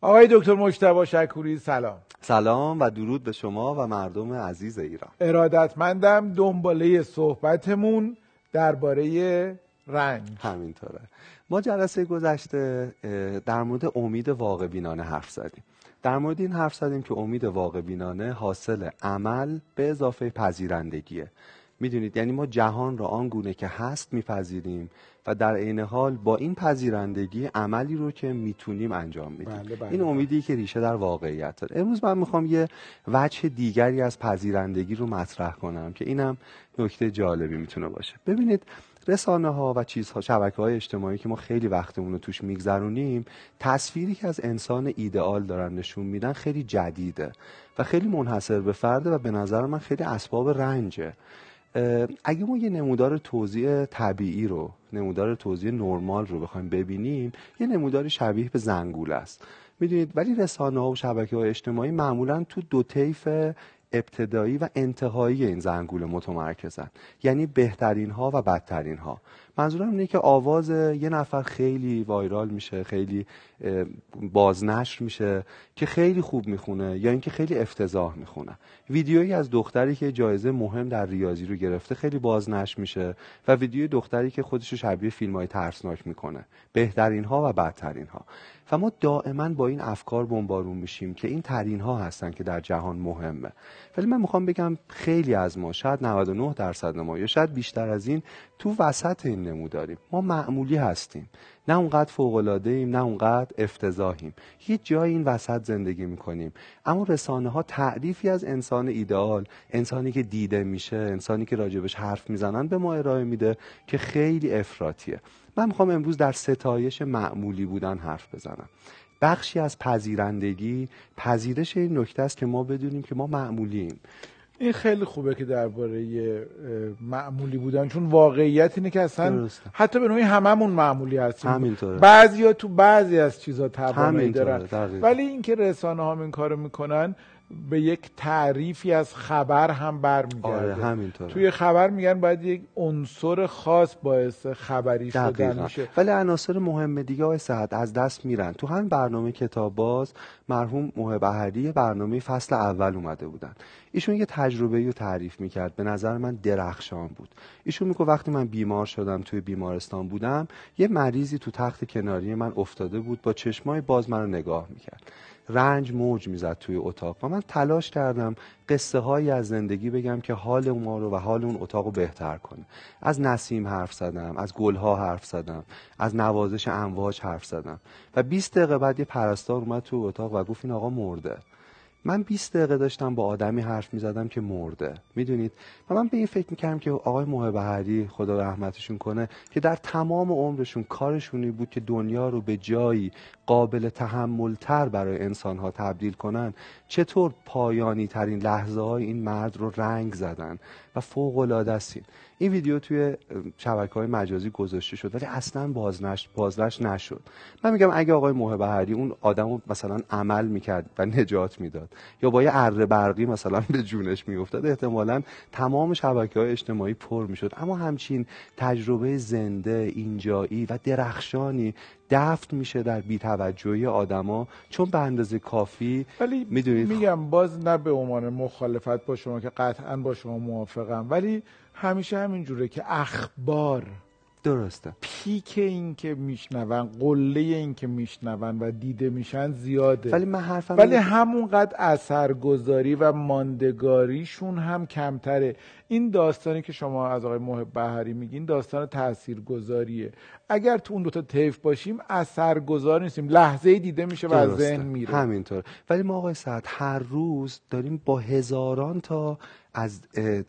آقای دکتر مجتبی شکوری سلام. سلام و درود به شما و مردم عزیز ایران. ارادتمندم دنباله صحبتمون درباره رنج. همینطوره. ما جلسه گذشته در مورد امید واقع بینانه حرف زدیم. در مورد این حرف زدیم که امید واقع بینانه حاصل عمل به اضافه پذیرندگیه. می‌دونید یعنی ما جهان را آنگونه که هست میپذیریم و در عین حال با این پذیرندگی عملی رو که می‌تونیم انجام میدیم. بله بله این امیدی که ریشه در واقعیت داره. امروز من می‌خوام یه وجه دیگری از پذیرندگی رو مطرح کنم که اینم نکته جالبی می‌تونه باشه. ببینید رسانه ها و چیزها شبکه های اجتماعی که ما خیلی وقتمون رو توش میگذرونیم تصویری که از انسان ایدئال دارن نشون میدن خیلی جدیده و خیلی منحصر به فرده و به نظر من خیلی اسباب رنجه. اگه ما یه نمودار توضیح طبیعی رو نمودار توضیح نرمال رو بخوایم ببینیم یه نمودار شبیه به زنگوله است. می‌دونید؟ ولی رسانه ها و شبکه های اجتماعی معمولا تو دو طیف ابتدایی و انتهایی این زنگوله متمرکزن. یعنی بهترین ها و بدترین ها منظورم اینه که آواز یه نفر خیلی وایرال میشه خیلی بازنشر میشه که خیلی خوب می‌خونه یا اینکه خیلی افتضاح می‌خونه. ویدیویی از دختری که جایزه مهم در ریاضی رو گرفته خیلی بازنشر میشه و ویدیوی دختری که خودش شبیه فیلم های ترسناک می‌کنه. بهترین ها و بدترین ها و ما دائما با این افکار بمبارون میشیم که این ترین ها هستن که در جهان مهمه. ولی من می‌خوام بگم خیلی از ما شاید 99 درصد ما یا شاید بیشتر از این تو وسط این نموداریم ما معمولی هستیم. نه اونقدر فوق العاده ایم نه اونقدر افتضاحیم. یه جای این وسط زندگی می‌کنیم. اما رسانه ها تعریفی از انسان ایدئال انسانی که دیده میشه انسانی که راجبش حرف می‌زنن به ما ارائه میده که خیلی افراتیه من می‌خوام امروز در ستایش معمولی بودن حرف بزنم. بخشی از پذیرندگی پذیرش این نکته است که ما بدونیم که ما معمولیم. این خیلی خوبه که درباره معمولی بودن چون واقعیت اینه که اصلا درسته. حتی به نوعی هممون معمولی هستیم همینطوره. بعضیا تو بعضی از چیزا توانایی دارن دقیقاً. ولی اینکه رسانه ها این کارو می‌کنن به یک تعریفی از خبر هم برمیگرده. آره توی خبر میگن باید یک عنصر خاص باعث خبری شدن دقیقا. میشه. ولی عناصر مهم دیگه های صحت از دست میرن. تو همین برنامه کتاب باز مرحوم محب احدی برنامه فصل اول اومده بودن. ایشون یه تجربه رو تعریف می‌کرد. به نظر من درخشان بود. ایشون میگه وقتی من بیمار شدم توی بیمارستان بودم یه مریضی تو تخت کناری من افتاده بود با چشمای باز من رو نگاه می‌کرد. رنج موج می‌زد توی اتاق و من تلاش کردم قصه هایی از زندگی بگم که حال ما رو و حال اون اتاق رو بهتر کنه. از نسیم حرف زدم از گلها حرف زدم از نوازش امواج حرف زدم. و 20 دقیقه بعد یه پرستار اومد تو اتاق و گفت این آقا مرده. من 20 دقیقه داشتم با آدمی حرف می زدم که مرده. می‌دونید؟ و من به این فکر می‌کردم که آقای محب هری خدا رحمتشون کنه که در تمام عمرشون کارشونی بود که دنیا رو به جایی قابل تحملتر برای انسانها تبدیل کنن چطور پایانی ترین لحظه های این مرد رو رنگ زدن؟ و فوق العاده است این. ویدیو توی شبکه های مجازی گذاشته شد ولی اصلا بازنش بازنش نشد. من میگم اگه آقای محب هری اون آدمو مثلا عمل می‌کرد و نجات می‌داد یا با یه اره برقی مثلا به جونش میافتاد احتمالا تمام شبکه های اجتماعی پر می‌شد. اما همچین تجربه زنده اینجایی و درخشانی دفن میشه در بیتوجهی آدما چون به اندازه کافی ولی می‌دونید میگم باز نه به عنوان مخالفت با شما که قطعا با شما موافقم ولی همیشه همین جوره که اخبار درسته. پیک این که میشنون قله این که میشنون و دیده میشن زیاده. ولی من حرفم ولی همونقدر اثرگذاری و ماندگاریشون هم کمتره. این داستانی که شما از آقای محب بهری میگین داستان تاثیرگذاریه. اگر تو اون دوتا طیف باشیم اثرگذار نیستیم. لحظه دیده میشه و از. ذهن میره. همینطور. ولی ما آقای سعد هر روز داریم با هزاران تا از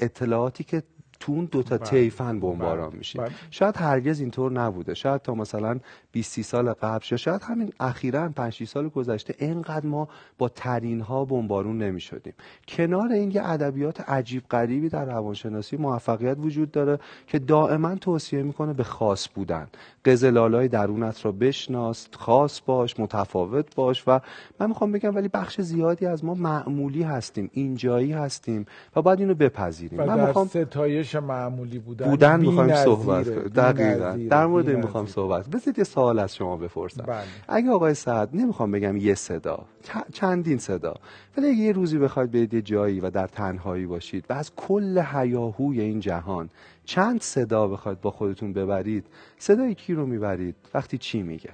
اطلاعاتی که تو اون دوتا بله. طیفن بمباران بله. میشیم بله. شاید هرگز اینطور نبوده شاید تا مثلا 20 سال قبل شاید همین اخیرا 5 6 سال گذشته اینقدر ما با ترین ها بمبارون نمی‌شدیم کنار این یه ادبیات عجیب غریبی در روانشناسی موفقیت وجود داره که دائما توصیه می‌کنه به خاص بودن قزلالای درونت را بشناس خاص باش متفاوت باش و من می‌خوام بگم ولی بخش زیادی از ما معمولی هستیم اینجایی هستیم و باید اینو بپذیریم و من می‌خوام ستایش همیشه معمولی بودن بودن می‌خوایم. صحبت کنیم دقیقا. در مورد این می‌خوام. صحبت بذارید یه سوال از شما بپرسم بله. اگه آقای سعد نمی‌خوام بگم یه صدا چندین صدا ولی اگه یه روزی بخواید برید یه جایی و در تنهایی باشید و از کل هیاهوی این جهان چند صدا بخواید با خودتون ببرید صدای کی رو می‌برید وقتی چی میگه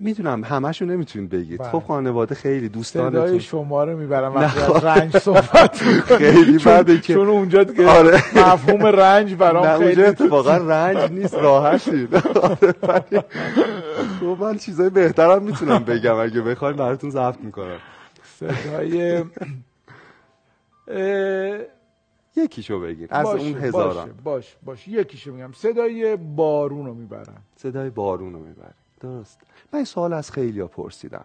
می‌دونم همشو نمی‌تونید بگید. بله. خب خانواده خیلی دوستانتون. صدای شما رو می‌برم از رنج صحبت. خیلی بده که چون اونجا دیگه آره. مفهوم رنج برام خیلی اونجا اتفاقا رنج نیست آره، ولی خب من چیزای بهترم می‌تونم بگم. اگه بخواین براتون ضبط می‌کنم. صدای یکیشو بگین. از باشه، اون هزاران. باشه باشه باشه. یکیشو میگم. صدای بارون رو می‌برم. صدای بارون رو می‌بره درست. من سوال از خیلی ها پرسیدم.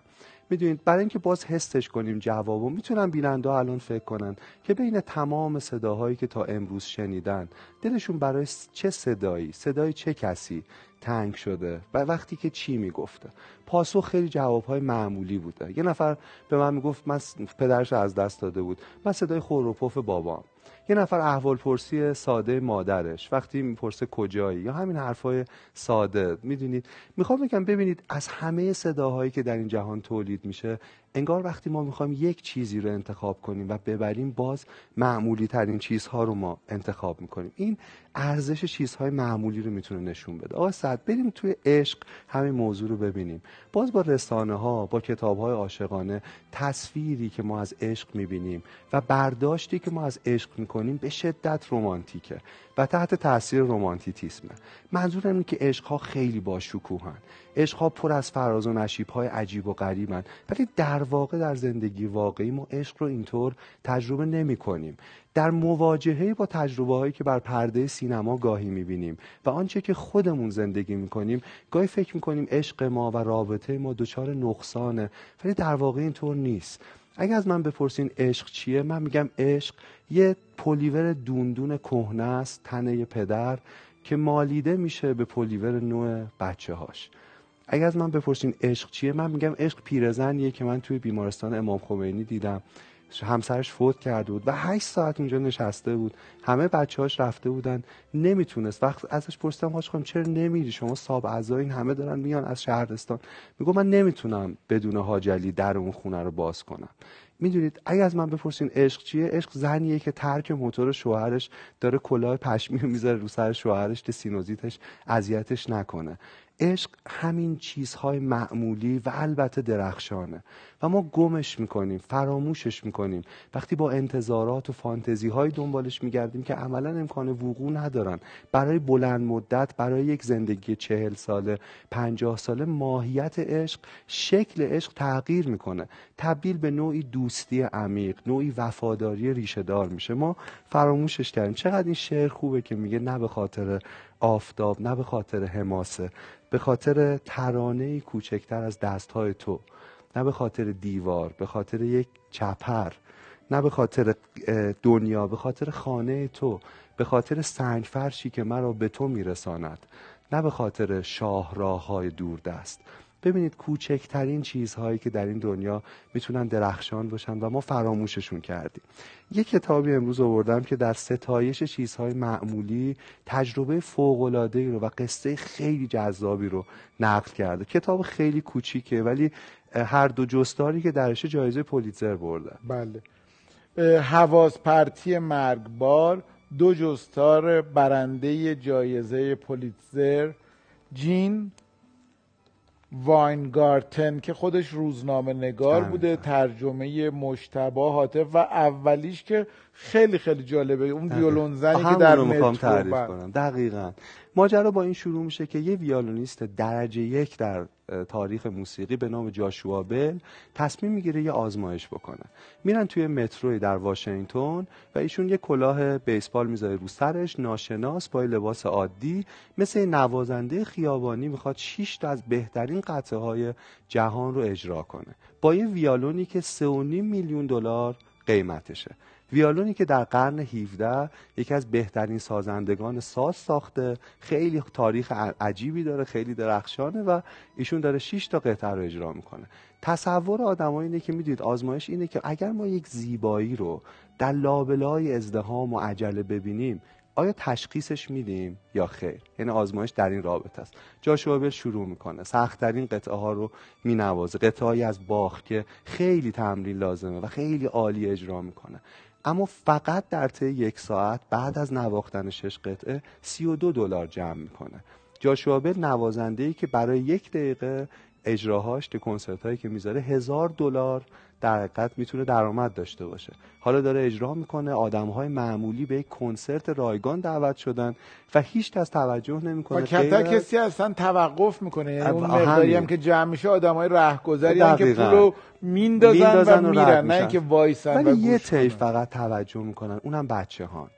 می‌دونید برای اینکه باز حسش کنیم جوابو می‌تونن بیننده ها الان فکر کنن که بین تمام صداهایی که تا امروز شنیدن دلشون برای چه صدایی؟ صدای چه کسی؟ تنگ شده. و وقتی که چی می‌گفته پاسخ خیلی جوابهای معمولی بوده. یه نفر به من می‌گفت من پدرش از دست داده بود. من صدای خور بابام. یه نفر احوال پرسی ساده مادرش. وقتی می‌پرسه کجایی یا همین حرفای ساده. می‌دونید؟ می‌خوام بگم ببینید از همه صداهایی که در این جهان تولید میشه انگار وقتی ما می‌خوایم یک چیزی رو انتخاب کنیم و ببریم باز معمولی ترین چیزها رو ما انتخاب می‌کنیم. این ارزش چیزهای معمولی رو می‌تونه نشون بده. آقا سعد بریم توی عشق همین موضوع رو ببینیم. باز با رسانه ها با کتاب های عاشقانه تصویری که ما از عشق می‌بینیم و برداشتی که ما از عشق می‌کنیم به شدت رمانتیکه و تحت تاثیر رومانتیتیسمه منظورم اینه که عشق ها خیلی با شکوهن عشق ها پر از فراز و نشیب های عجیب و غریبن. ولی در واقع در زندگی واقعی ما عشق رو اینطور تجربه نمی کنیم. در مواجهه با تجربه هایی که بر پرده سینما گاهی می‌بینیم و آنچه که خودمون زندگی می‌کنیم گاهی فکر می‌کنیم عشق ما و رابطه ما دچار نقصانه ولی در واقع اینطور نیست. اگه از من بپرسین عشق چیه من میگم عشق یه پلیور دوندون کهنه است تنه پدر که مالیده میشه به پلیور نوع بچه هاش اگه از من بپرسین عشق چیه من میگم عشق پیرزنیه که من توی بیمارستان امام خمینی دیدم. همسرش فوت کرده بود و هشت ساعت اونجا نشسته بود. همه بچه‌هاش رفته بودن. نمی‌تونست. وقت ازش پرسیدم هاش خانم چرا نمیری؟ شما اعضا این همه دارن میان از شهرستان. میگو من نمی‌تونم بدون حاجلی در اون خونه رو باز کنم. می‌دونید اگه از من بپرسین عشق چیه عشق زنیه که ترک موتور شوهرش داره کلاه پشمی می‌ذاره رو سر شوهرش که سینوزیتش اذیتش نکنه. عشق همین چیزهای معمولی و البته درخشانه. و ما گمش می‌کنیم فراموشش می‌کنیم. وقتی با انتظارات و فانتزی های دنبالش میگردیم که عملا امکان وقوع ندارن. برای بلند مدت برای یک زندگی چهل ساله پنجاه ساله ماهیت عشق شکل عشق تغییر می‌کنه. تبدیل به نوعی دوستی عمیق نوعی وفاداری ریشه دار میشه. ما فراموشش کردیم. چقدر این شعر خوبه که میگه نه به خاطر آفتاب نه به خاطر حماسه به خاطر ترانه کوچکتر از دستهای تو نه به خاطر دیوار به خاطر یک چپر نه به خاطر دنیا به خاطر خانه تو به خاطر سنگ فرشی که مرا به تو میرساند نه به خاطر شاهراه های دوردست. ببینید کوچکترین چیزهایی که در این دنیا می‌تونن درخشان باشن و ما فراموششون کردیم. یه کتابی امروز آوردم که در ستایش چیزهای معمولی تجربه فوق‌العاده‌ای رو و قصه خیلی جذابی رو نقل کرده. کتاب خیلی کوچیکه ولی هر دو جستاری که درش جایزه پولیتزر بردن بله. حواس پرتی مرگبار دو جستار برنده جایزه پولیتزر جین واینگارتن که خودش روزنامه نگار. بوده ترجمه مشتبه حاطف و اولیش که خیلی خیلی جالبه اون ویولون زنی که در مترو تعریف. کنم دقیقا ماجرا با این شروع میشه که یه ویالونیست درجه یک در تاریخ موسیقی به نام جاشوا بل تصمیم می‌گیره یه آزمایش بکنه. میرن توی متروی در واشنگتن و ایشون یه کلاه بیسبال می‌ذاره رو سرش ناشناس با لباس عادی مثل نوازنده خیابانی می‌خواد 6 تا از بهترین قطعه های جهان رو اجرا کنه. با یه ویالونی که 3.5 میلیون دلار قیمتشه. ویالونی که در قرن 17 یکی از بهترین سازندگان ساز ساخته خیلی تاریخ عجیبی داره خیلی درخشانه و ایشون داره 6 تا قطعه رو اجرا می‌کنه. تصور آدمایی اینه که می‌دونید آزمایش اینه که اگر ما یک زیبایی رو در لابلای ازدهام و عجله ببینیم آیا تشخیصش میدیم یا خیر؟ یعنی آزمایش در این رابطه است. جاشوا شروع می‌کنه. سختترین قطعه ها رو مینوازه. قطعه از باخ که خیلی تمرین لازمه و خیلی عالی اجرا می‌کنه. اما فقط در طی یک ساعت بعد از نواختن شش قطعه 32 دلار جمع می‌کنه. جاشوا نوازنده ای که برای یک دقیقه اجراهاش که کنسرت هایی که می‌ذاره هزار دلار در حقیقت می‌تونه درآمد داشته باشه. حالا داره اجرا می‌کنه آدم های معمولی به یک کنسرت رایگان دعوت شدن و هیچ از توجه نمی‌کنه و کتا کسی اصلا توقف می‌کنه. یعنی اون مقداری هم که جمع میشه آدم های رهگذری که پول رو میندازن, و, میرن نه اینکه وایسن ولی یه طیف فقط توجه می‌کنن. اونم بچه هان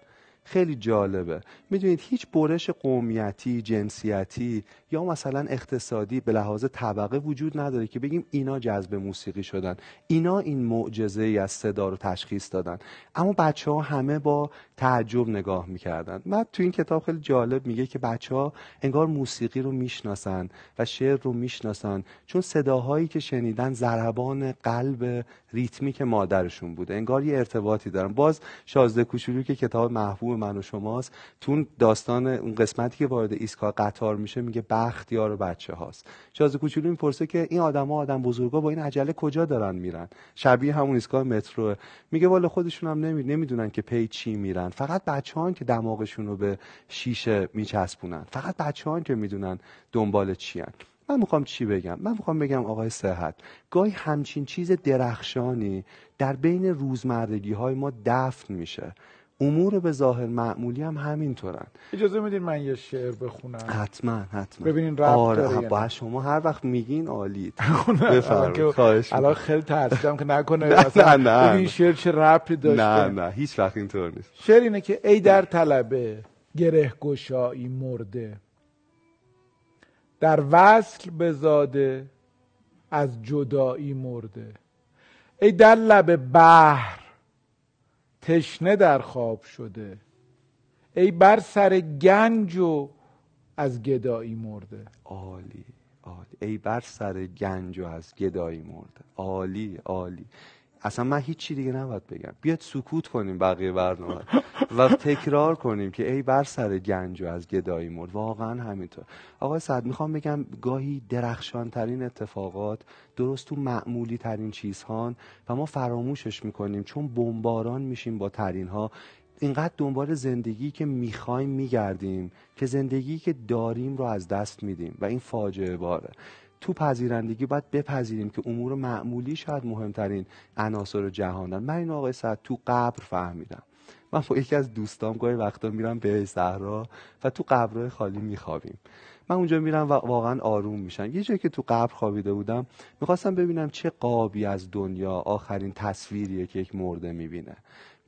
خیلی جالبه. می‌دونید هیچ برش قومیتی جنسیتی یا مثلا اقتصادی به لحاظ طبقه وجود نداره که بگیم اینا جذب موسیقی شدن. اینا این معجزه ای از صدا رو تشخیص دادن. اما بچه ها همه با تعجب نگاه می‌کردن. من تو این کتاب خیلی جالب میگه که بچه ها انگار موسیقی رو می‌شناسن و شعر رو می‌شناسن چون صداهایی که شنیدن ضربان قلب ریتمیک مادرشون بوده. انگار یه ارتباطی دارن. باز شازده کوچولو که کتاب محبوب من و شماست. تو داستان اون قسمتی که وارد ایستگاه قطار میشه میگه بخت یار بچه هاست. شازده کوچولو می‌پرسه که این آدما آدم بزرگا با این عجله کجا دارن میرن؟ شبیه همون ایستگاه مترو. میگه والا خودشون هم نمی... نمی‌دونن که پی چی میرن. فقط بچه که دماغشون رو به شیشه میچسبونن. فقط بچه که می‌دونن دنبال چی هن. من می‌خوام چی بگم؟ من می‌خوام بگم آقای صحت گاهی همچین چیز درخشانی در بین روزمرگی های ما دفن میشه. امور به ظاهر معمولی هم همینطورن. اجازه میدین من یه شعر بخونم. حتما حتما. ببینین رفت آره با شما هر وقت میگین عالی. بفرمایید. خواهش الان خیلی ترسیدم که نکنه. نه نه این شعر چه ربطی داشته. نه نه هیچ وقت اینطور نیست. شعر اینه که ای در طلبه گره گشایی مرده در وصل بزاده از جدایی مرده. ای در لب بحر تشنه در خواب شده. ای بر سر گنج و از گدایی مرده. عالی عالی. ای بر سر گنج و از گدایی مرده. عالی عالی. اصلا من هیچی دیگه نباید بگم. بیاد سکوت کنیم بقیه برنامه و تکرار کنیم که ای بر سر گنج و از گدایی مرد. واقعا همینطور. آقای سعد می‌خوام بگم گاهی درخشان ترین اتفاقات درست تو معمولی ترین چیزهان و ما فراموشش می‌کنیم. چون بمباران میشیم با ترین ها اینقدر دنبال زندگی که می‌خوایم میگردیم که زندگی که داریم رو از دست میدیم و این فاجعه باره. تو پذیرندگی باید بپذیریم که امور معمولی شاید مهمترین عناصر جهانن. من این آقای سعد تو قبر فهمیدم. من با یکی از دوستام گاهی وقتا میرم به صحرا و تو قبرهای خالی میخوابیم. من اونجا میرم و واقعا آروم میشن یه جایی که تو قبر خوابیده بودم می‌خواستم ببینم چه قابی از دنیا آخرین تصویریه که یک مرده می‌بینه.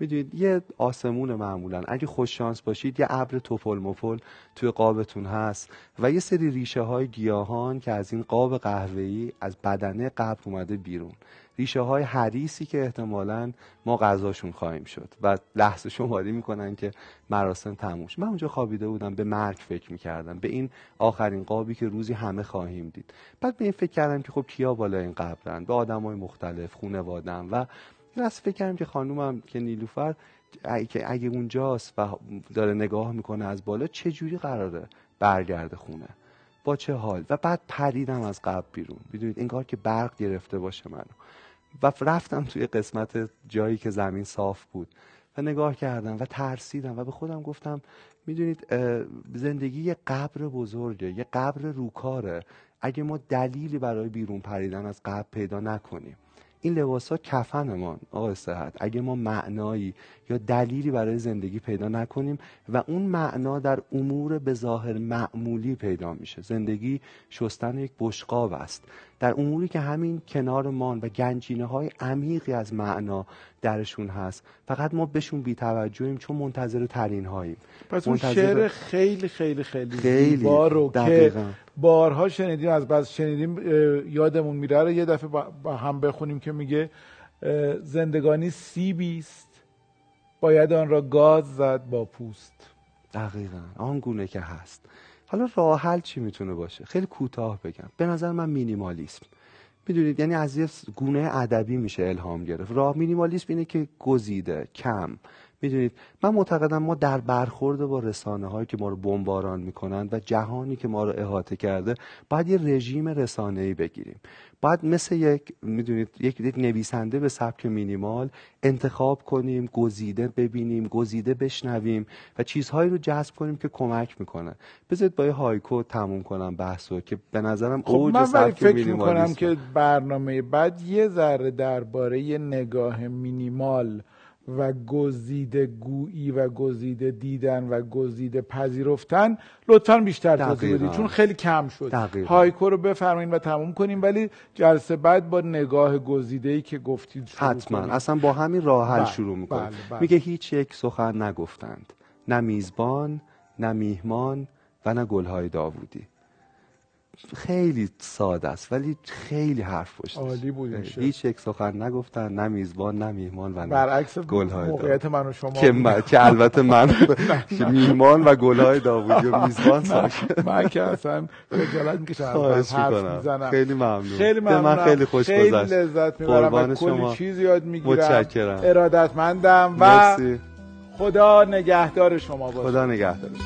می‌دونید یه آسمون معمولا. اگه خوش شانس باشید یه ابر توپل مپل توی قابتون هست و یه سری ریشه های گیاهان که از این قاب قهوه‌ای از بدنه قبر اومده بیرون. ریشه های حریسی که احتمالا ما غذاشون خواهیم شد و لحظه شماری می‌کنن که مراسم تموم من اونجا خوابیده بودم به مرگ فکر می‌کردم به این آخرین قابی که روزی همه خواهیم دید. بعد به این فکر کردم که خب کیا بالا این قبرن؟ به آدم های مختلف خونوادم و از فکر کردم که خانومم که نیلوفر اگه, اگه اونجاست و داره نگاه می‌کنه از بالا چه جوری قراره برگرده خونه؟ با چه حال؟ و بعد پریدم از قبل بیرون. بدونید انگار که برق گرفته باشه منو. و رفتم توی قسمت جایی که زمین صاف بود. و نگاه کردم و ترسیدم و به خودم گفتم می‌دونید زندگی یه قبر بزرگه یه قبر روکاره. اگه ما دلیلی برای بیرون پریدن از قبر پیدا نکنیم. این لباس ها کفنمان آقای صحت. اگه ما معنایی یا دلیلی برای زندگی پیدا نکنیم و اون معنا در امور به ظاهر معمولی پیدا میشه. زندگی شستن یک بشقاب است. در اموری که همین کنارمان و گنجینه های عمیقی از معنا درشون هست فقط ما بهشون بیتوجهیم چون منتظر ترین هاییم پس اون شعر خیلی خیلی خیلی, خیلی زیبا رو که بارها شنیدیم از بعض شنیدیم یادمون میره رو یه دفعه با هم بخونیم که میگه زندگانی سیبی است. باید آن را گاز زد با پوست. دقیقا آن گونه که هست. حالا راه حل چی می‌تونه باشه؟ خیلی کوتاه بگم. به نظر من مینیمالیسم. می‌دونید یعنی از یه گونه ادبی میشه الهام گرفت. راه مینیمالیسم اینه که گزیده کم. می‌دونید من معتقدم ما در برخورد با رسانه هایی که ما رو بمباران می‌کنند و جهانی که ما رو احاطه کرده باید یه رژیم رسانه ای بگیریم. باید مثل یک می‌دونید یک, نویسنده به سبک مینیمال انتخاب کنیم گزیده ببینیم گزیده بشنویم و چیزهایی رو جذب کنیم که کمک می‌کنه. بذارید با یه هایکو تموم کنم بحثو که به نظرم خب اوج من سبک فکر می‌کنم که برنامه بعد یه ذره درباره نگاه مینیمال و گزیده گویی و گزیده دیدن و گزیده پذیرفتن لطفا بیشتر توضیح. بدید چون خیلی کم شد دقیقاً. هایکو رو بفرمایید و تموم کنیم ولی جلسه بعد با نگاه گزیده ای که گفتید شروع حتما کنیم. اصلا با همین راه حل بله، شروع می‌کنه بله، بله. میگه هیچ یک سخن نگفتند نه میزبان نه میهمان و نه گلهای داوودی خیلی ساده است ولی خیلی حرف پشتش. عالی بود خیلی. هیچ یک سخن نگفتند نه میزبان نه میهمان و نه برعکس گلهای موقعیت من و شما که, من- که البته من میهمان و گلهای داوودی و میزبان ساکت من که اصلا خجالت می‌کشم از حرف می‌زنم. خیلی ممنون. خیلی به ممنونم. من خیلی خوش خیلی گذشت. لذت می‌برم و کلی. چیز یاد می‌گیرم. متشکرم. ارادتمندم و خدا نگهدار شما باشه خدا نگهدارش